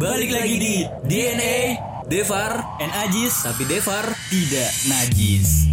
Balik lagi di DNA Devar and Ajis Tapi Devar tidak najis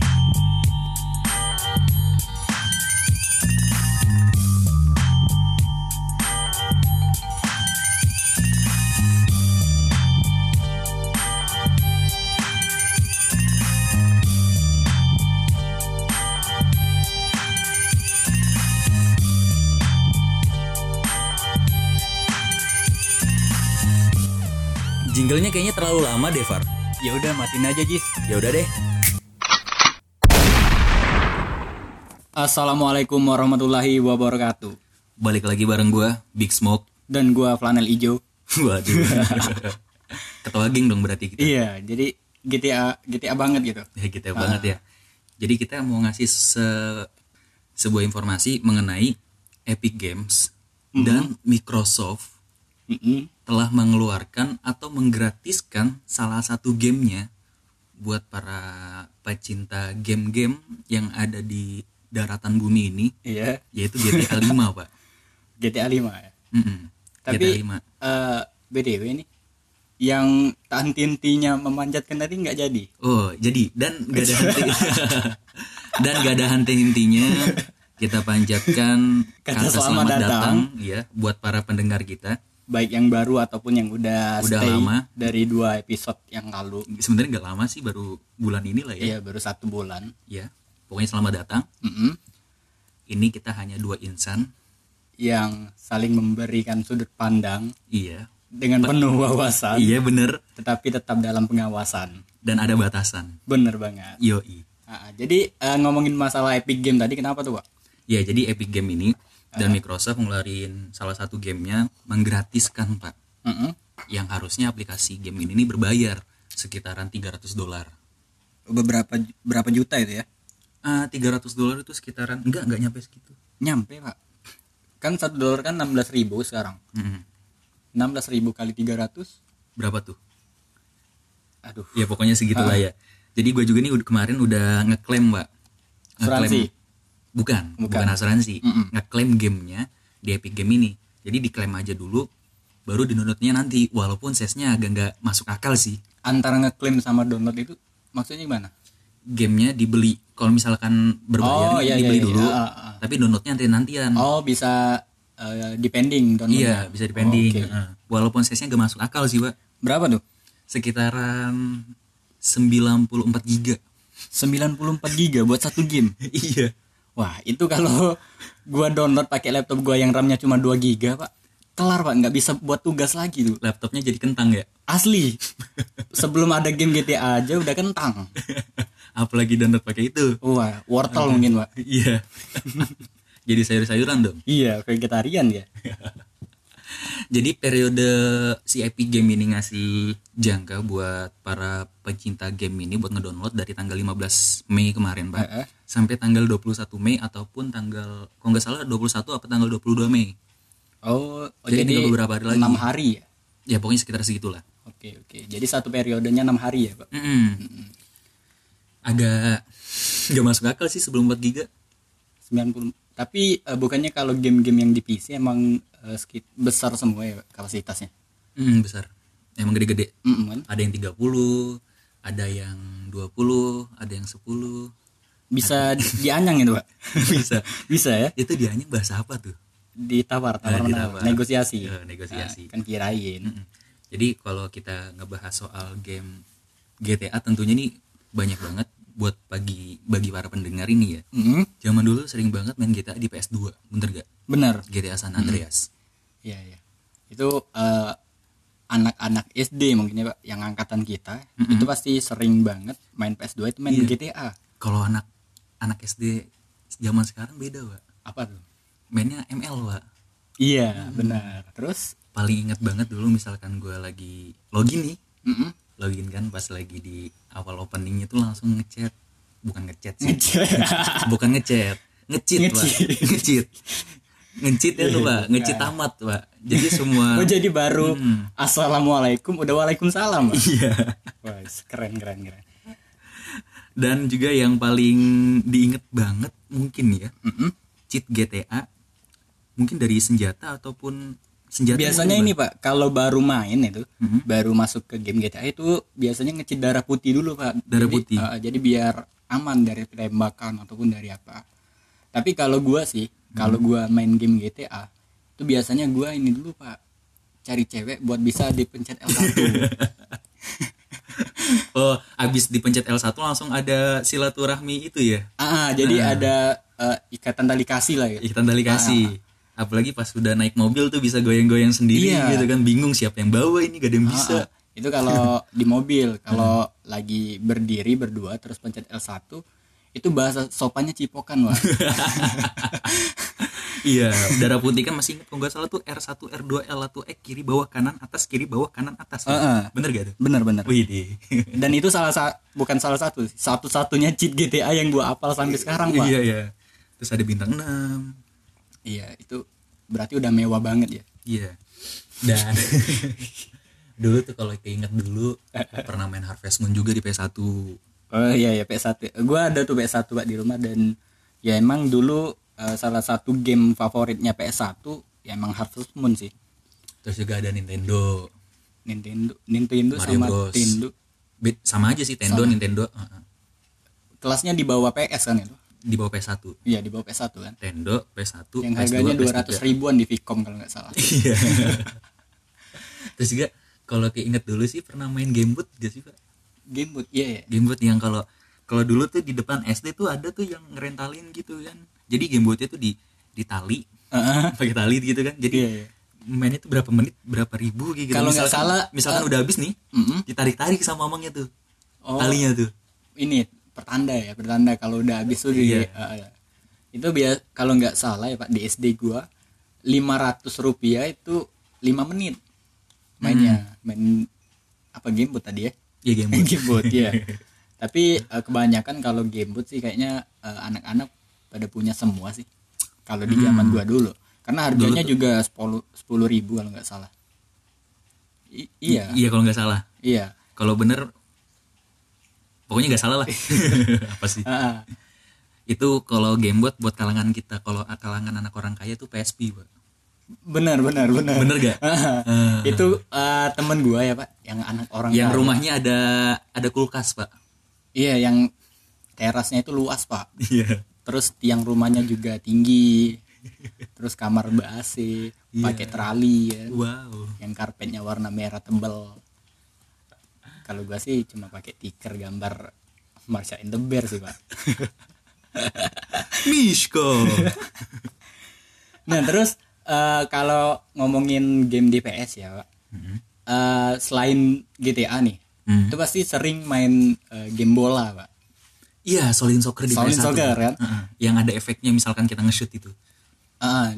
Jinglenya kayaknya terlalu lama Devar Ya udah matiin aja Jis. Ya udah deh Assalamualaikum warahmatullahi wabarakatuh. Balik lagi bareng gua Big Smoke Dan gua flanel ijo. Waduh Ketua geng dong berarti kita Iya, jadi GTA GTA banget gitu. Ya kita banget ya Jadi kita mau ngasih se- sebuah informasi mengenai Epic Games dan Microsoft Mm-mm. telah mengeluarkan atau menggratiskan salah satu gamenya buat para pecinta game-game yang ada di daratan bumi ini Iya, yaitu GTA 5 pak GTA 5 ya. Mm-mm. Tapi GTA 5 eh BTW nih yang henti-hentinya memanjatkan tadi nggak jadi. oh jadi dan gak ada henti dan gak ada henti-hentinya kita panjatkan Kata kata, selamat selamat, datang. datang. ya buat para pendengar kita Baik yang baru ataupun yang udah, Udah stay lama. dari dua episode yang lalu. sebenarnya nggak lama sih baru bulan ini lah ya Iya, baru satu bulan. ya pokoknya selamat datang Mm-mm. ini kita hanya dua insan Yang saling memberikan sudut pandang iya dengan penuh wawasan, iya bener tetapi tetap dalam pengawasan. dan ada batasan Bener banget. yoi Ah, jadi eh, ngomongin masalah Epic Game tadi kenapa tuh, Pak? ya jadi Epic Game ini dan Microsoft ngeluarin salah satu gamenya menggratiskan pak Mm-mm. yang harusnya aplikasi game ini nih berbayar sekitaran 300 dolar Beberapa berapa juta itu ya? ah 300 dolar itu sekitaran enggak enggak nyampe segitu Nyampe, Pak. Kan satu dolar kan 16.000 ribu sekarang. Mm-mm. 16.000 ribu kali 300 berapa tuh aduh ya pokoknya segitulah ya jadi gue juga nih kemarin udah ngeklaim mbak Asuransi? Bukan, Bukan. bukan asuransi. Mm-mm. ngeklaim gamenya di Epic Game ini. Jadi diklaim aja dulu baru downloadnya nanti. Walaupun sesnya agak nggak masuk akal sih. Antara ngeklaim sama download itu maksudnya gimana? Gamenya dibeli. Kalau misalkan berbayar Oh, iya, iya, dibeli iya. dulu. Ah, ah. tapi downloadnya nanti nantian. Oh bisa eh, depending download iya bisa dipending. Oke. Heeh. walaupun sesnya nggak masuk akal sih pak. Berapa tuh? Sekitaran 94 giga. 94 giga buat satu game? Iya wah itu kalau gua download pakai laptop gua yang RAM-nya cuma 2 giga pak kelar pak. Nggak bisa buat tugas lagi tuh. Laptopnya jadi kentang ya? Asli. Sebelum ada game GTA aja udah kentang. Apalagi download pakai itu. Wah wortel mungkin pak. Iya. Jadi sayur-sayuran dong? Iya vegetarian ya jadi periode si Epic Game ini ngasih jangka buat para pecinta game ini buat ngedownload dari tanggal 15 Mei kemarin pak. Heeh. sampai tanggal 21 Mei ataupun tanggal kalau nggak salah 21 apa tanggal 22 Mei. Oh, Jadi jadi, beberapa hari lagi. enam hari ya? Ya pokoknya sekitar segitulah. Oke oke. Jadi satu periodenya enam hari ya pak? Mm-mm. agak nggak masuk akal sih sebelum 4 giga. 90 tapi eh, bukannya kalau game-game yang di PC emang eh, sekit- besar semua ya kapasitasnya. Hmm, besar. Emang gede-gede. Mm, kan? ada yang 30 ada yang 20 ada yang 10 bisa di- dianyang itu pak? Bisa. Bisa ya? Itu dianya bahasa apa tuh? Ditawar Ah, tawar menawar. ditawar. negosiasi. Eh, negosiasi. Ah, kan kirain. Mm-mm. jadi kalau kita ngebahas soal game GTA tentunya nih banyak banget buat bagi bagi para pendengar ini ya. Mm, zaman dulu sering banget main GTA di PS2 bener gak bener. GTA San Andreas. Iya iya. Itu eh, anak-anak SD mungkin ya pak yang angkatan kita itu pasti sering banget main PS2 itu main Iya. GTA kalau anak anak SD zaman sekarang beda pak. Apa tuh? Mainnya ML pak. Iya benar. Terus? Paling inget banget dulu misalkan gue lagi login nih. Mm-mm. Login kan pas lagi di awal openingnya tuh langsung ngechat. Bukan ngechat sih. Bukan ngechat. Ngecit pak. Ngecit. ngecit. Ya tuh pak. Ngecit tamat pak. Jadi semua Oh jadi baru. Mm. assalamualaikum. Udah waalaikumsalam Pak? iya. Wah keren keren keren. Dan juga yang paling diinget banget mungkin ya Mm-mm. cheat GTA mungkin dari senjata ataupun senjata biasanya ini pak kalau baru main itu baru masuk ke game GTA itu biasanya ngecit darah putih dulu pak. Darah Jadi, putih. eh, jadi biar aman dari tembakan ataupun dari apa. Tapi kalau gua sih kalau gua main game GTA itu biasanya gua ini dulu pak cari cewek buat bisa dipencet L1 oh abis dipencet L1 langsung ada silaturahmi itu ya? Ah jadi ada eh, ikatan tali kasih lah ya. Ikatan tali kasih apalagi pas sudah naik mobil tuh bisa goyang-goyang sendiri Iya. gitu kan. Bingung siapa yang bawa ini gak ada yang bisa. Ah, ah. itu kalau di mobil kalau lagi berdiri berdua terus pencet L1 itu bahasa sopannya cipokan wah iya darah putih kan masih ingat kalau nggak salah tuh R1 R2 L1 E kiri bawah kanan atas kiri bawah kanan atas. Kan? Heeh. bener gak tuh bener-bener wih deh dan itu salah sa bukan salah satu satu-satunya cheat GTA yang gua apal sampai sekarang pak. iya iya. Terus ada bintang 6 iya itu berarti udah mewah banget ya Iya. Dan dulu tuh kalau keinget dulu pernah main Harvest Moon juga di PS1. oh iya ya PS1 gua ada tuh PS1 pak di rumah dan ya emang dulu eh, salah satu game favoritnya PS1 ya emang Harvest Moon sih Terus juga ada Nintendo. Nintendo Nintendo Mario sama Bros. Nintendo Bit- sama aja sih Nintendo, Nintendo uh-uh. kelasnya di bawah PS kan itu di bawah PS1. iya di bawah PS1 kan Nintendo, PS1, yang PS2, harganya PS3. 200 ribuan di Vicom kalau nggak salah Iya. Terus juga kalau keinget dulu sih pernah main Gameboot gak sih, Pak? Gameboot iya ya Gameboot yang kalau kalau dulu tuh di depan SD tuh ada tuh yang ngerentalin gitu kan. Jadi Gamebootnya tuh di di tali, Heeh. pakai tali gitu kan. Jadi Iya, iya. mainnya tuh berapa menit berapa ribu gitu Kalau nggak Misalkan- salah, misalkan eh, udah habis nih Mm-mm. ditarik-tarik sama mamangnya tuh Oh. talinya tuh ini pertanda ya pertanda kalau udah habis tuh di- eh, itu biar kalau nggak salah ya pak di SD gua 500 rupiah itu 5 menit mainnya. Main apa gameboot tadi ya? Ya game gameboot ya tapi eh, kebanyakan kalau gameboot sih kayaknya anak-anak pada punya semua sih kalau di zaman gua dulu. Karena harganya juga 10 sepuluh ribu kalau nggak salah. I- iya. Iya kalau nggak salah. Iya. Kalau bener pokoknya nggak salah lah. Apa sih? Ah. itu kalau game buat buat kalangan kita kalau kalangan anak orang kaya tuh PSP pak. Benar benar benar. Bener gak Ah. itu eh, temen gua ya pak yang anak orang yang kaya. rumahnya ada ada kulkas pak. Iya yang terasnya itu luas pak. Iya. Terus tiang rumahnya juga tinggi. Terus kamar ber-AC Iya. pakai terali ya. Wow. Yang karpetnya warna merah tebel kalau gua sih cuma pakai tiker gambar Marsha and the Bear sih pak Mishko nah terus eh, kalau ngomongin game di PS ya pak eh, selain GTA nih Hmm. itu pasti sering main eh, game bola pak iya Solid Soccer di Solid PS1 Soccer, kan? Heeh. yang ada efeknya misalkan kita nge-shoot itu Ah,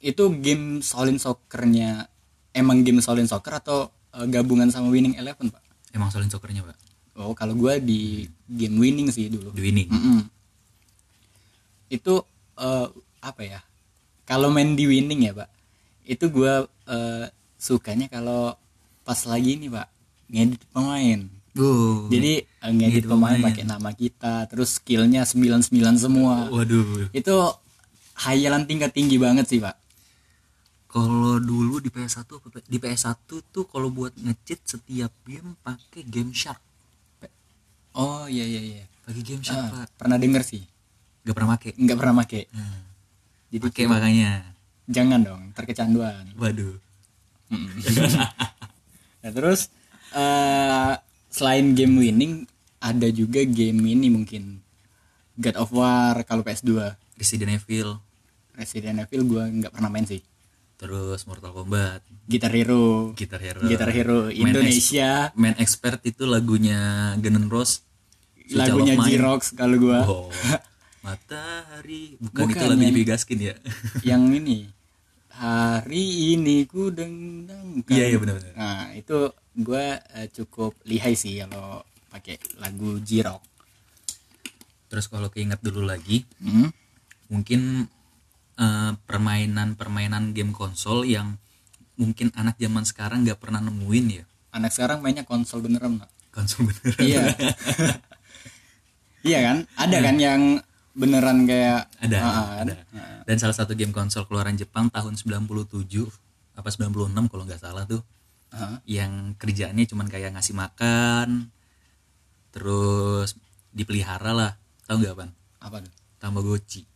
itu game Solid Soccer-nya emang game Solid Soccer atau gabungan sama Winning Eleven pak? Emang Solid Soccernya pak Oh kalau gua di game Winning sih dulu. di winning Mm-mm. Itu eh, apa ya? Kalau main di Winning ya pak, itu gua eh, sukanya kalau pas lagi ini pak ngedit pemain. Oh. Jadi eh, ngedit Ngedit pemain pemain. pakai nama kita, terus skillnya 99 semua. waduh Itu hayalan tingkat tinggi banget sih pak. Kalau dulu di PS1 apa, Pak? di PS1 tuh kalau buat nge-cheat setiap game pakai Game Shark. Oh iya iya iya. Pakai Game Shark, Ah, Pak. pernah denger sih Gak pernah make. nggak pernah make Nah, jadi pakai makanya. jangan dong terkecanduan Waduh. nah terus eh selain game winning ada juga game ini mungkin God of War kalau PS2 Resident Evil, Resident Evil gua nggak pernah main sih terus Mortal Kombat, Guitar Hero Guitar Hero. Guitar Hero Main Indonesia ex- main expert itu lagunya Guns N' Roses. Future lagunya. Jirox kalau gua Oh. Matahari, bukan, itu Bukan, lagu yang- Gaskin ya? yang ini hari ini ku dendangkan Iya, iya, benar-benar. nah itu gua eh, cukup lihai sih kalau pakai lagu Jirok Terus kalau keinget dulu lagi, hmm? mungkin permainan-permainan game konsol yang mungkin anak zaman sekarang nggak pernah nemuin ya? Anak sekarang mainnya konsol beneran nggak? konsol bener iya. Iya kan? Ada kan yang beneran kayak ada ah, ada. dan salah satu game konsol keluaran Jepang tahun 97 apa apa 96 kalau nggak salah tuh. Hah? yang kerjaannya cuman kayak ngasih makan terus dipelihara lah. Tahu nggak bang apa tuh? Tamagotchi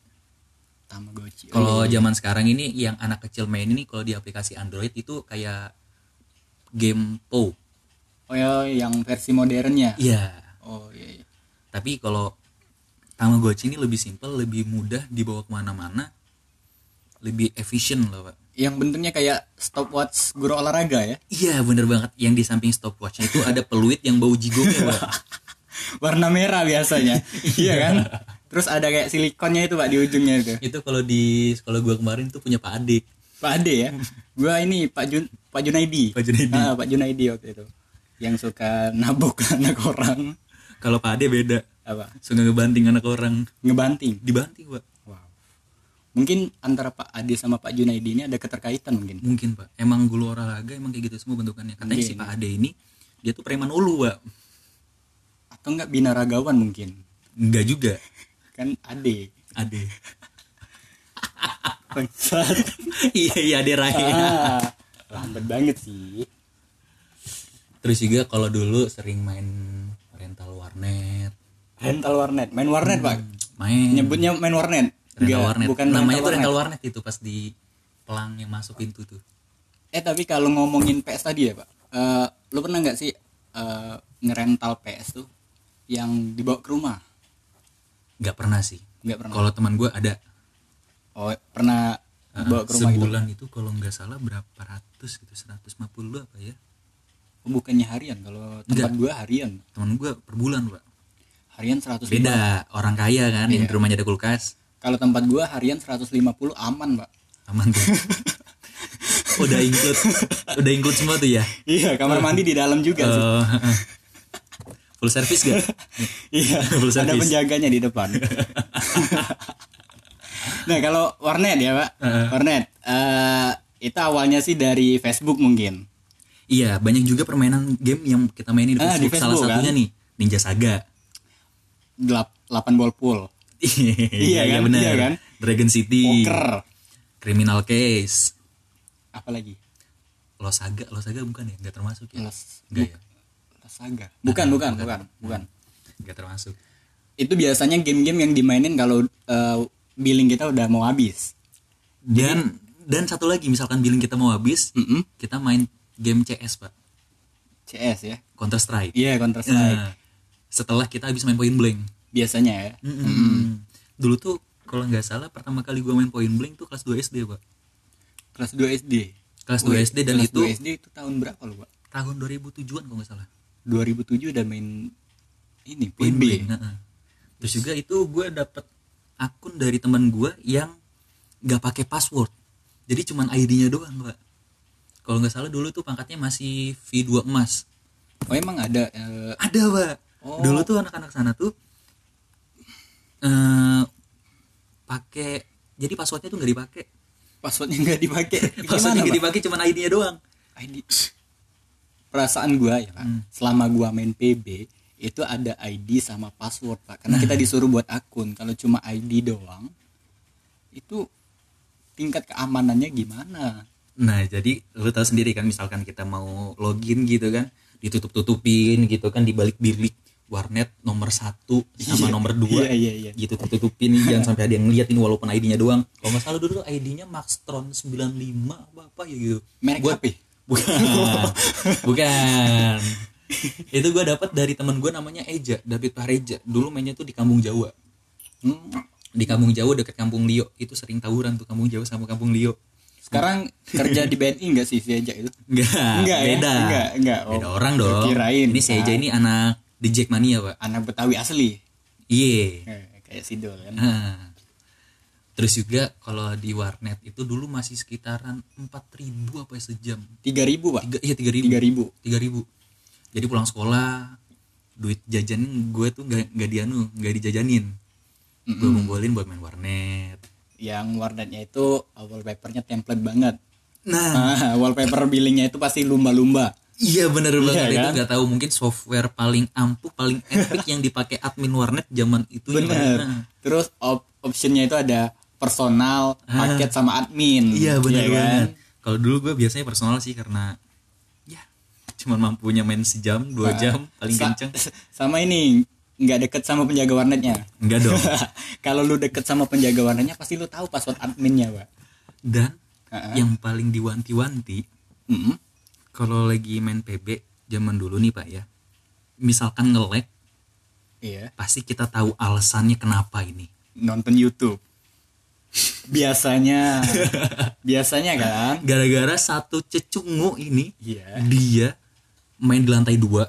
Tamagotchi Oh, kalau iya, iya. zaman sekarang ini yang anak kecil main ini kalau di aplikasi Android itu kayak game PO oh ya yang versi modernnya iya. Oh iya, iya. tapi kalau Tamagotchi ini lebih simpel lebih mudah dibawa ke mana-mana lebih efisien loh pak. Yang bentuknya kayak stopwatch guru olahraga ya? Iya bener banget. Yang di samping stopwatchnya itu ada peluit yang bau jigongnya pak. Warna merah biasanya. Iya kan terus ada kayak silikonnya itu pak di ujungnya itu? Itu kalau di sekolah gua kemarin tuh punya Pak Adik Pak Ade ya? Gua ini Pak Jun Pak Junaidi. Pak Junaidi. ah, Pak Junaidi waktu itu. Yang suka nabok anak orang. Kalau Pak Ade beda. Apa? Suka ngebanting anak orang. Ngebanting? Dibanting pak. Wow. Mungkin antara Pak Ade sama Pak Junaidi ini ada keterkaitan mungkin? Mungkin pak. Emang guru olahraga emang kayak gitu semua bentukannya. Katanya Iya, si Pak Ade ini dia tuh preman ulu pak. Atau enggak binaragawan mungkin? Enggak juga kan Ade. Ade. Bangsat. Iya iya Ade Raya ah, lambat banget sih. Terus juga kalau dulu sering main rental warnet. Rental warnet. Main warnet pak? main. Nyebutnya main warnet. Rental Enggak, warnet. bukan namanya rental tuh rental warnet. warnet itu pas di pelang yang masuk pintu tuh. Eh tapi kalau ngomongin PS tadi ya pak eh lu pernah nggak sih eh, ngerental PS tuh yang dibawa ke rumah nggak pernah sih. Nggak pernah. Kalau teman gue ada. Oh pernah uh, dibawa ke rumah gitu sebulan itu kalau nggak salah berapa ratus gitu 150 apa ya. Oh, bukannya harian? Kalau tempat gua harian. Teman gue per bulan pak. Harian 100 beda orang kaya kan yang Iya. di rumahnya ada kulkas. Kalau tempat gua harian 150 aman pak. Aman tuh. Udah include udah include semua tuh ya? Iya kamar mandi di dalam juga sih. Eh, full service gak? Iya full ada service. penjaganya di depan. Nah kalau warnet ya pak. Heeh. warnet. Eh itu awalnya sih dari Facebook mungkin. Iya banyak juga permainan game yang kita mainin di Ah, di Facebook, salah Facebook, satunya kan? nih Ninja Saga. Delap, 8 ball pool. Iya kan? benar. Iya kan? Dragon City. Poker. Criminal Case. Apalagi? Los Saga Los Saga bukan ya? Nggak termasuk ya? Los nggak ya Saga. Bukan bukan bukan bukan nggak termasuk. Itu biasanya game-game yang dimainin kalau eh, billing kita udah mau habis. Dan dan satu lagi misalkan billing kita mau habis Mm-mm. kita main game CS pak. CS ya? Counter Strike iya Counter Strike Nah, setelah kita habis main point blank. Biasanya ya? Mm-mm. dulu tuh kalau nggak salah pertama kali gua main point blank tuh kelas 2 SD pak. Kelas 2 SD kelas 2 SD dan kelas itu 2 SD itu tahun berapa lu pak? Tahun 2007an kalau nggak salah 2007 udah main ini PB heeh. terus juga itu gua dapet akun dari teman gua yang nggak pakai password. Jadi cuman ID-nya doang pak. Kalau nggak salah dulu tuh pangkatnya masih V2 emas. Oh emang ada eh, ada pak. Oh. dulu tuh anak-anak sana tuh eh pakai jadi passwordnya tuh nggak dipakai. Passwordnya nggak dipakai. Passwordnya nggak Pak? dipakai cuman ID-nya doang. ID perasaan gua ya pak Hmm. selama gua main PB itu ada ID sama password pak karena kita disuruh buat akun. Kalau cuma ID doang itu tingkat keamanannya gimana? Nah jadi lu tahu sendiri kan misalkan kita mau login gitu kan ditutup-tutupin gitu kan di balik bilik warnet nomor satu sama Iya. nomor dua iya iya iya. gitu tutup-tutupin jangan sampai ada yang ini walaupun ID-nya doang. Kalau nggak salah dulu ID-nya Maxtron 95 apa apa ya gitu. Merek Buat- HP bukan. Bukan. Itu gue dapat dari teman gue namanya Eja David Pareja. Dulu mainnya tuh di Kampung Jawa. Hmm. di Kampung Jawa deket Kampung Lio. Itu sering tawuran tuh Kampung Jawa sama Kampung Lio. Sekarang kerja di BNI enggak sih si Eja itu? Enggak Enggak ya? beda. Enggak, enggak. Oh, beda orang dong. kirain. ini si Eja Ah. ini anak di Jackmania pak. Anak Betawi asli? Iya. Eh, kayak Sidol kan. Nah, terus juga kalau di warnet itu dulu masih sekitaran 4000 apa ya sejam 3000 pak? Tiga iya tiga ribu. 3000 tiga ribu. Jadi pulang sekolah duit jajan gue tuh gak, gak dianu gak dijajanin. Gue ngumpulin buat main warnet. Yang warnetnya itu wallpapernya template banget. Nah. Ah, wallpaper billingnya itu pasti lumba-lumba. Iya bener banget. Itu kan? nggak tahu mungkin software paling ampuh paling epic yang dipakai admin warnet zaman itu ya, bener. Nah, terus op optionnya itu ada personal paket sama admin. Iya bener kan? banget. Kalau dulu gue biasanya personal sih karena ya cuman mampunya main sejam dua Nah, jam paling Sa- kenceng. sama ini nggak deket sama penjaga warnetnya enggak dong. Kalau lu deket sama penjaga warnetnya pasti lu tahu password adminnya pak. Dan Ha-ha. yang paling diwanti-wanti Mm-mm. kalau lagi main PB zaman dulu nih pak ya misalkan nge-lag iya. pasti kita tahu alasannya kenapa ini. Nonton YouTube biasanya. Biasanya kan? Gara-gara satu cecungu ini iya. dia main di lantai dua.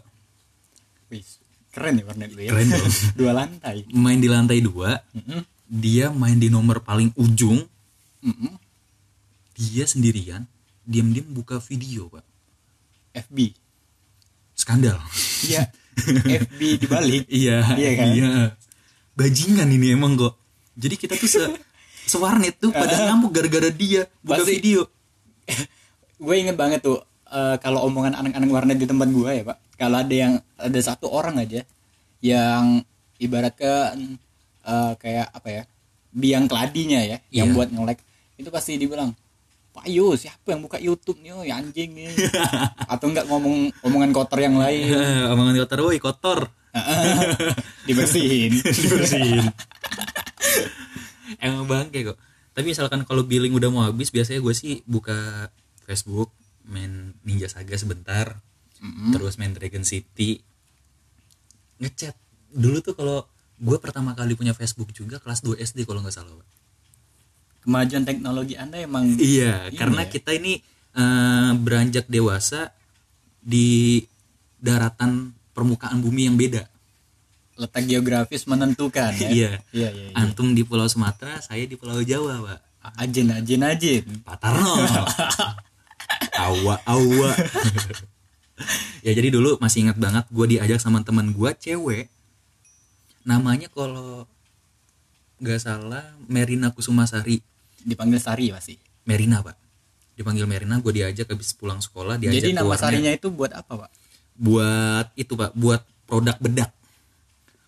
Keren ya warnet lu ya. Keren dong. dua lantai. Main di lantai dua Mm-mm. dia main di nomor paling ujung. Mm-mm. dia sendirian diam-diam buka video pak. FB skandal. Iya. FB dibalik. Iya Iya kan? bajingan ini emang kok. Jadi kita tuh se sewarnet tuh pada ngamuk gara-gara dia buka Pasti- video. Gue inget banget tuh eh, kalau omongan anak-anak warnet di tempat gue ya pak. Kalau ada yang ada satu orang aja yang ibaratkan eh, kayak apa ya biang keladinya ya yang Iya. buat nge itu pasti dibilang Pak Yu siapa yang buka YouTube nih? Oh, ya anjing nih. Atau enggak ngomong omongan kotor yang lain. Omongan kotor woi kotor. Dibersihin. Dibersihin emang bangke kok tapi misalkan kalau billing udah mau habis biasanya gue sih buka Facebook main Ninja Saga sebentar terus main Dragon City. Ngechat. Dulu tuh kalau gue pertama kali punya Facebook juga kelas 2 SD kalau nggak salah Pak. kemajuan teknologi anda emang iya karena ya. kita ini eh, beranjak dewasa di daratan permukaan bumi yang beda letak geografis menentukan ya? Iya. Iya iya, iya. antum di Pulau Sumatera saya di Pulau Jawa pak. Ajin ajin ajin. Pak Tarno awa awa. Ya jadi dulu masih ingat banget gue diajak sama teman gue cewek. Namanya kalau nggak salah Merina Kusumasari. Dipanggil Sari pasti? Merina pak. Dipanggil Merina gue diajak habis pulang sekolah diajak Jadi nama warnet. sarinya itu buat apa, Pak? buat itu pak buat produk bedak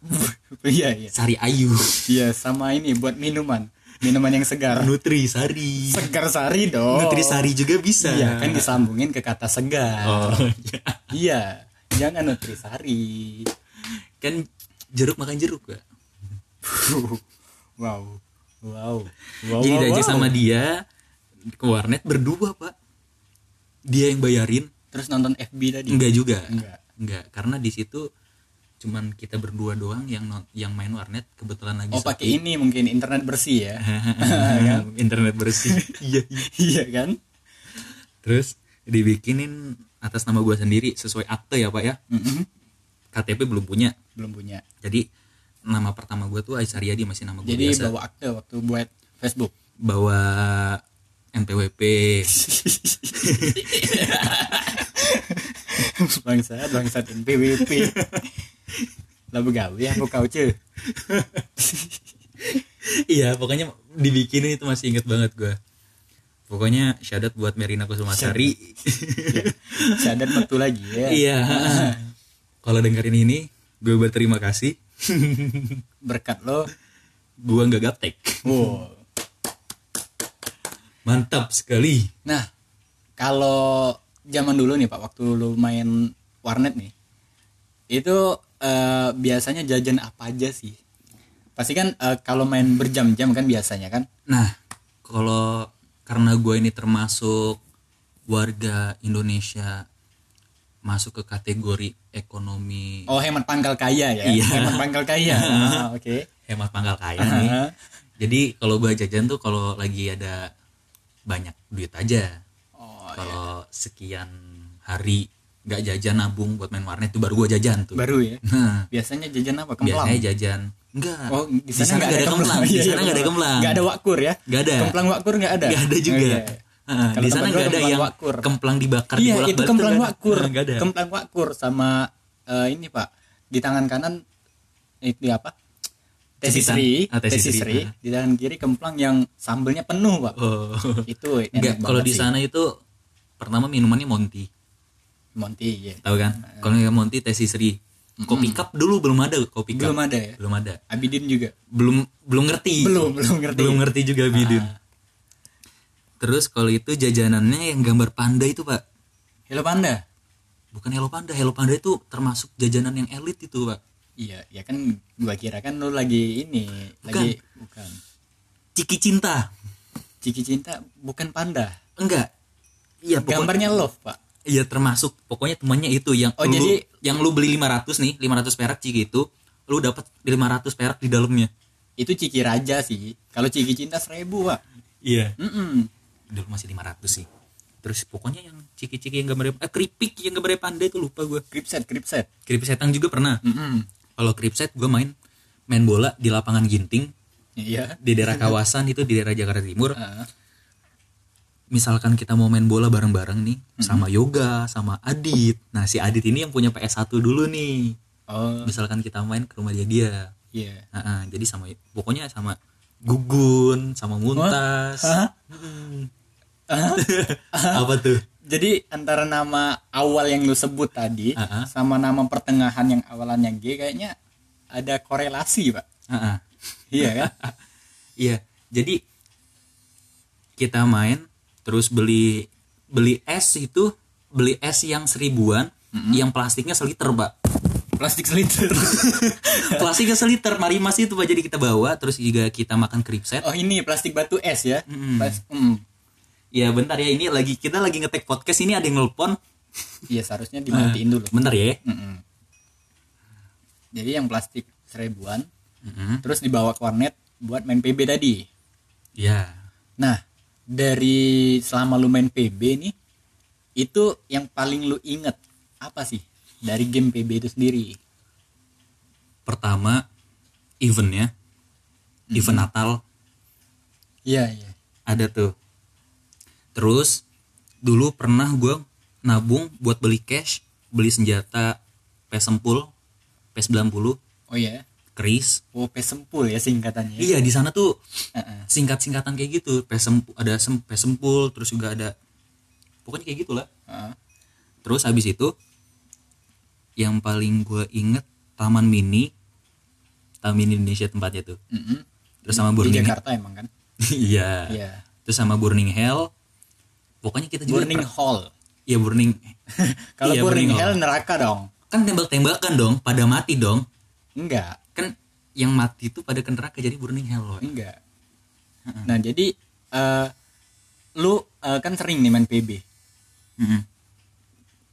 Iya, iya. Sari Ayu Iya, sama ini buat minuman. Minuman yang segar. Nutri Sari Segar sari dong. Nutri Sari juga bisa Iya, kan disambungin ke kata segar. oh iya. Iya, jangan Nutri Sari. kan jeruk makan jeruk pak wow. Wow. Wow. jadi wow, wow. sama dia ke warnet berdua pak dia yang bayarin Terus nonton FB tadi. enggak juga Enggak. enggak karena di situ cuman kita berdua doang yang non- yang main warnet kebetulan lagi Oh, pakai ini mungkin internet bersih ya. internet bersih iya iya. iya kan? terus dibikinin atas nama gua sendiri sesuai akte ya pak ya. KTP belum punya Belum punya. jadi nama pertama gua tuh Aisyariadi masih nama gua Jadi biasa bawa akte waktu buat Facebook. bawa NPWP bangsat bangsat NPWP lah begawe aku kau ce iya pokoknya dibikinin itu masih inget banget gua. Pokoknya syadat buat Merina Kusumasari sadar metu lagi ya. Iya. Kalau dengerin ini gue berterima kasih. Berkat lo. Gue nggak gaptek. Wow. Mantap sekali. Nah kalau zaman dulu nih pak waktu lo main warnet nih itu eh, biasanya jajan apa aja sih? Pasti kan eh, kalau main berjam-jam kan biasanya kan? Nah kalau karena gue ini termasuk warga Indonesia masuk ke kategori ekonomi. Oh hemat pangkal kaya ya? Iya. hemat pangkal kaya. Ah, oke. Hemat pangkal kaya nih. Jadi kalau gue jajan tuh kalau lagi ada banyak duit aja. Oh kalau sekian hari nggak jajan nabung buat main warnet tuh baru gue jajan tuh baru ya nah biasanya jajan apa kemplang biasanya jajan enggak Oh, di sana nggak ada kemplang di Iya, sana iya, nggak ada kemplang Nggak ada wakur ya? Nggak ada. Kemplang wakur nggak ada? nggak ada juga Oh, iya. Heeh, Kalau di sana nggak ada yang wakur. kemplang dibakar Iya, itu kemplang wakur. Nah, ada Kemplang wakur sama eh, ini Pak. Di tangan kanan itu apa? Cecitan. Tesisri, Ah, tesisri. Ah. Di tangan kiri kemplang yang sambelnya penuh, Pak. oh. Itu kalau di sana itu pertama minumannya Monty Monty, ya. tahu kan kalau yang Monty teh Sisri kopi cup dulu belum ada kopi cup Belum ada ya? belum ada Abidin juga. belum belum ngerti Belum, belum ngerti. belum ngerti juga Bidin terus kalau itu jajanannya yang gambar panda itu pak Hello Panda. bukan Hello Panda Hello Panda itu termasuk jajanan yang elit itu pak Iya, ya kan gua kira kan lu lagi ini, lagi bukan. Ciki Cinta Ciki Cinta bukan panda. enggak iya pokoknya Gambarnya love, Pak. Iya termasuk pokoknya temannya itu yang Oh, lu, jadi- yang lu beli 500 nih 500 perak Ciki itu lu dapat 500 perak di dalamnya Itu Ciki Raja sih. Kalau Ciki Cinta seribu, Pak. iya Mm-mm. dulu masih 500 sih terus pokoknya yang ciki-ciki yang gambarnya eh keripik yang gambarnya panda itu lupa gue Kripset, kripset. keripik setan juga pernah Mm-mm. kalau kripset gue main main bola di lapangan ginting Iya. di daerah kawasan itu di daerah Jakarta Timur Ah, misalkan kita mau main bola bareng-bareng nih sama Yoga sama Adit nah si Adit ini yang punya PS1 dulu nih oh, misalkan kita main ke rumah dia dia iya. Nah, ah, jadi sama pokoknya sama Gugun sama Muntas? Hmm. Hah? apa tuh Jadi antara nama awal yang lu sebut tadi ah. sama nama pertengahan yang awalannya G kayaknya ada korelasi, Pak. Ah. Iya kan? Iya, jadi kita main terus beli beli es itu beli es yang seribuan, yang plastiknya seliter, Pak. Plastik seliter. plastiknya seliter, mari mas itu Pak jadi kita bawa terus juga kita makan kripset. oh, ini plastik batu es ya. Mm-mm. Plas- mm. Ya bentar ya ini lagi kita lagi ngetek podcast ini ada yang nelpon. Iya, seharusnya dimatiin dulu. Bentar ya. Mm-mm. Jadi yang plastik seribuan Mm-mm. terus dibawa ke warnet buat main PB tadi. Ya. Nah, dari selama lu main PB nih, itu yang paling lu inget apa sih dari game PB itu sendiri? Pertama eventnya, event Natal Iya, iya. ada tuh. Terus dulu pernah gue nabung buat beli cash, beli senjata PS10, PS90, Oh iya. Keris. Oh, pesempul ya singkatannya. Iya di sana tuh singkat-singkatan kayak gitu. PS ada sem PS10, terus juga ada pokoknya kayak gitulah. Heeh. Terus habis itu yang paling gue inget Taman Mini, Taman Mini Indonesia tempatnya tuh. Mm-mm. Terus sama Di Burning Jakarta emang kan? Iya. Iya. Terus sama Burning Hell. Pokoknya kita juga Burning per- Hall. Iya Burning. Kalau Iya, Burning Burning Hell neraka dong. kan tembak-tembakan dong, pada mati dong. Enggak, yang mati itu pada ke neraka jadi Burning Hell loh. enggak. Nah, jadi eh lu eh, kan sering nih main PB. Heeh.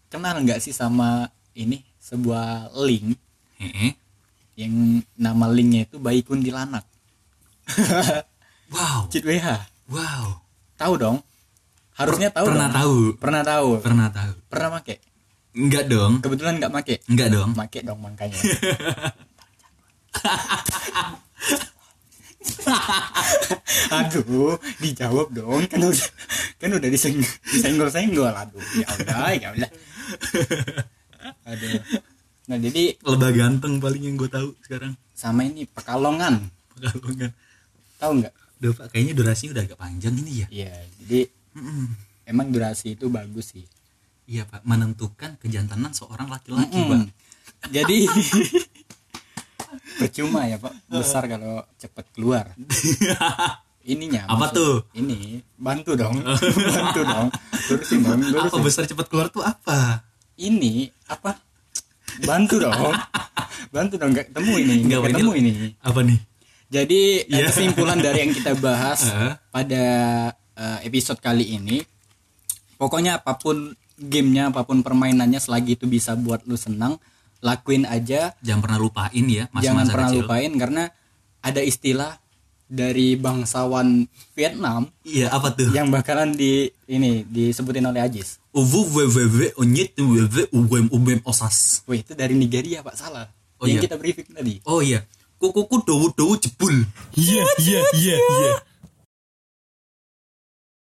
Kenal nggak sih sama ini sebuah link Heeh. yang nama linknya itu Bayi Kuntilanak. Wow. Cheat WH. Wow. Tahu dong? Harusnya tahu Pernah dong. tahu. Pernah tahu. Pernah tahu. Pernah make? Enggak dong. Kebetulan nggak make. Enggak dong. Make dong makanya. aduh, dijawab dong. Kan udah kan udah disenggol disenggol-senggol. Aduh, ya udah, ya udah. Aduh. Nah, jadi Lebah ganteng paling yang gue tahu sekarang. sama ini Pekalongan. Pekalongan. Tahu nggak? Udah pak, kayaknya durasinya udah agak panjang ini ya. Iya, jadi Mm-mm. emang durasi itu bagus sih. Iya pak, menentukan kejantanan seorang laki-laki Mm-mm. pak. Jadi percuma ya pak besar kalau cepet keluar. Ininya Apa maksud- tuh? Ini bantu dong, bantu dong, lurusin dong, Apa lurusin. besar cepat keluar tuh apa? Ini apa? Bantu dong, bantu dong. Gak ketemu ini, Nggak, nggak ini- ketemu ini. Apa nih? Jadi eh, Iya. kesimpulan dari yang kita bahas Heeh. pada eh, episode kali ini, pokoknya apa pun gamenya, apa pun permainannya, selagi itu bisa buat lu senang, lakuin aja. Jangan pernah lupain ya masa-masa Jangan pernah kecil. lupain karena ada istilah dari bangsawan Vietnam Iya apa tuh? yang bakalan di ini disebutin oleh Ajis. Uvu wewewe onyet wewe uwem ubem osas. Wih itu dari Nigeria pak salah. Oh, yang iya. kita briefing tadi. Oh iya. Kukuku dowu dowu jebul. Iya iya iya iya.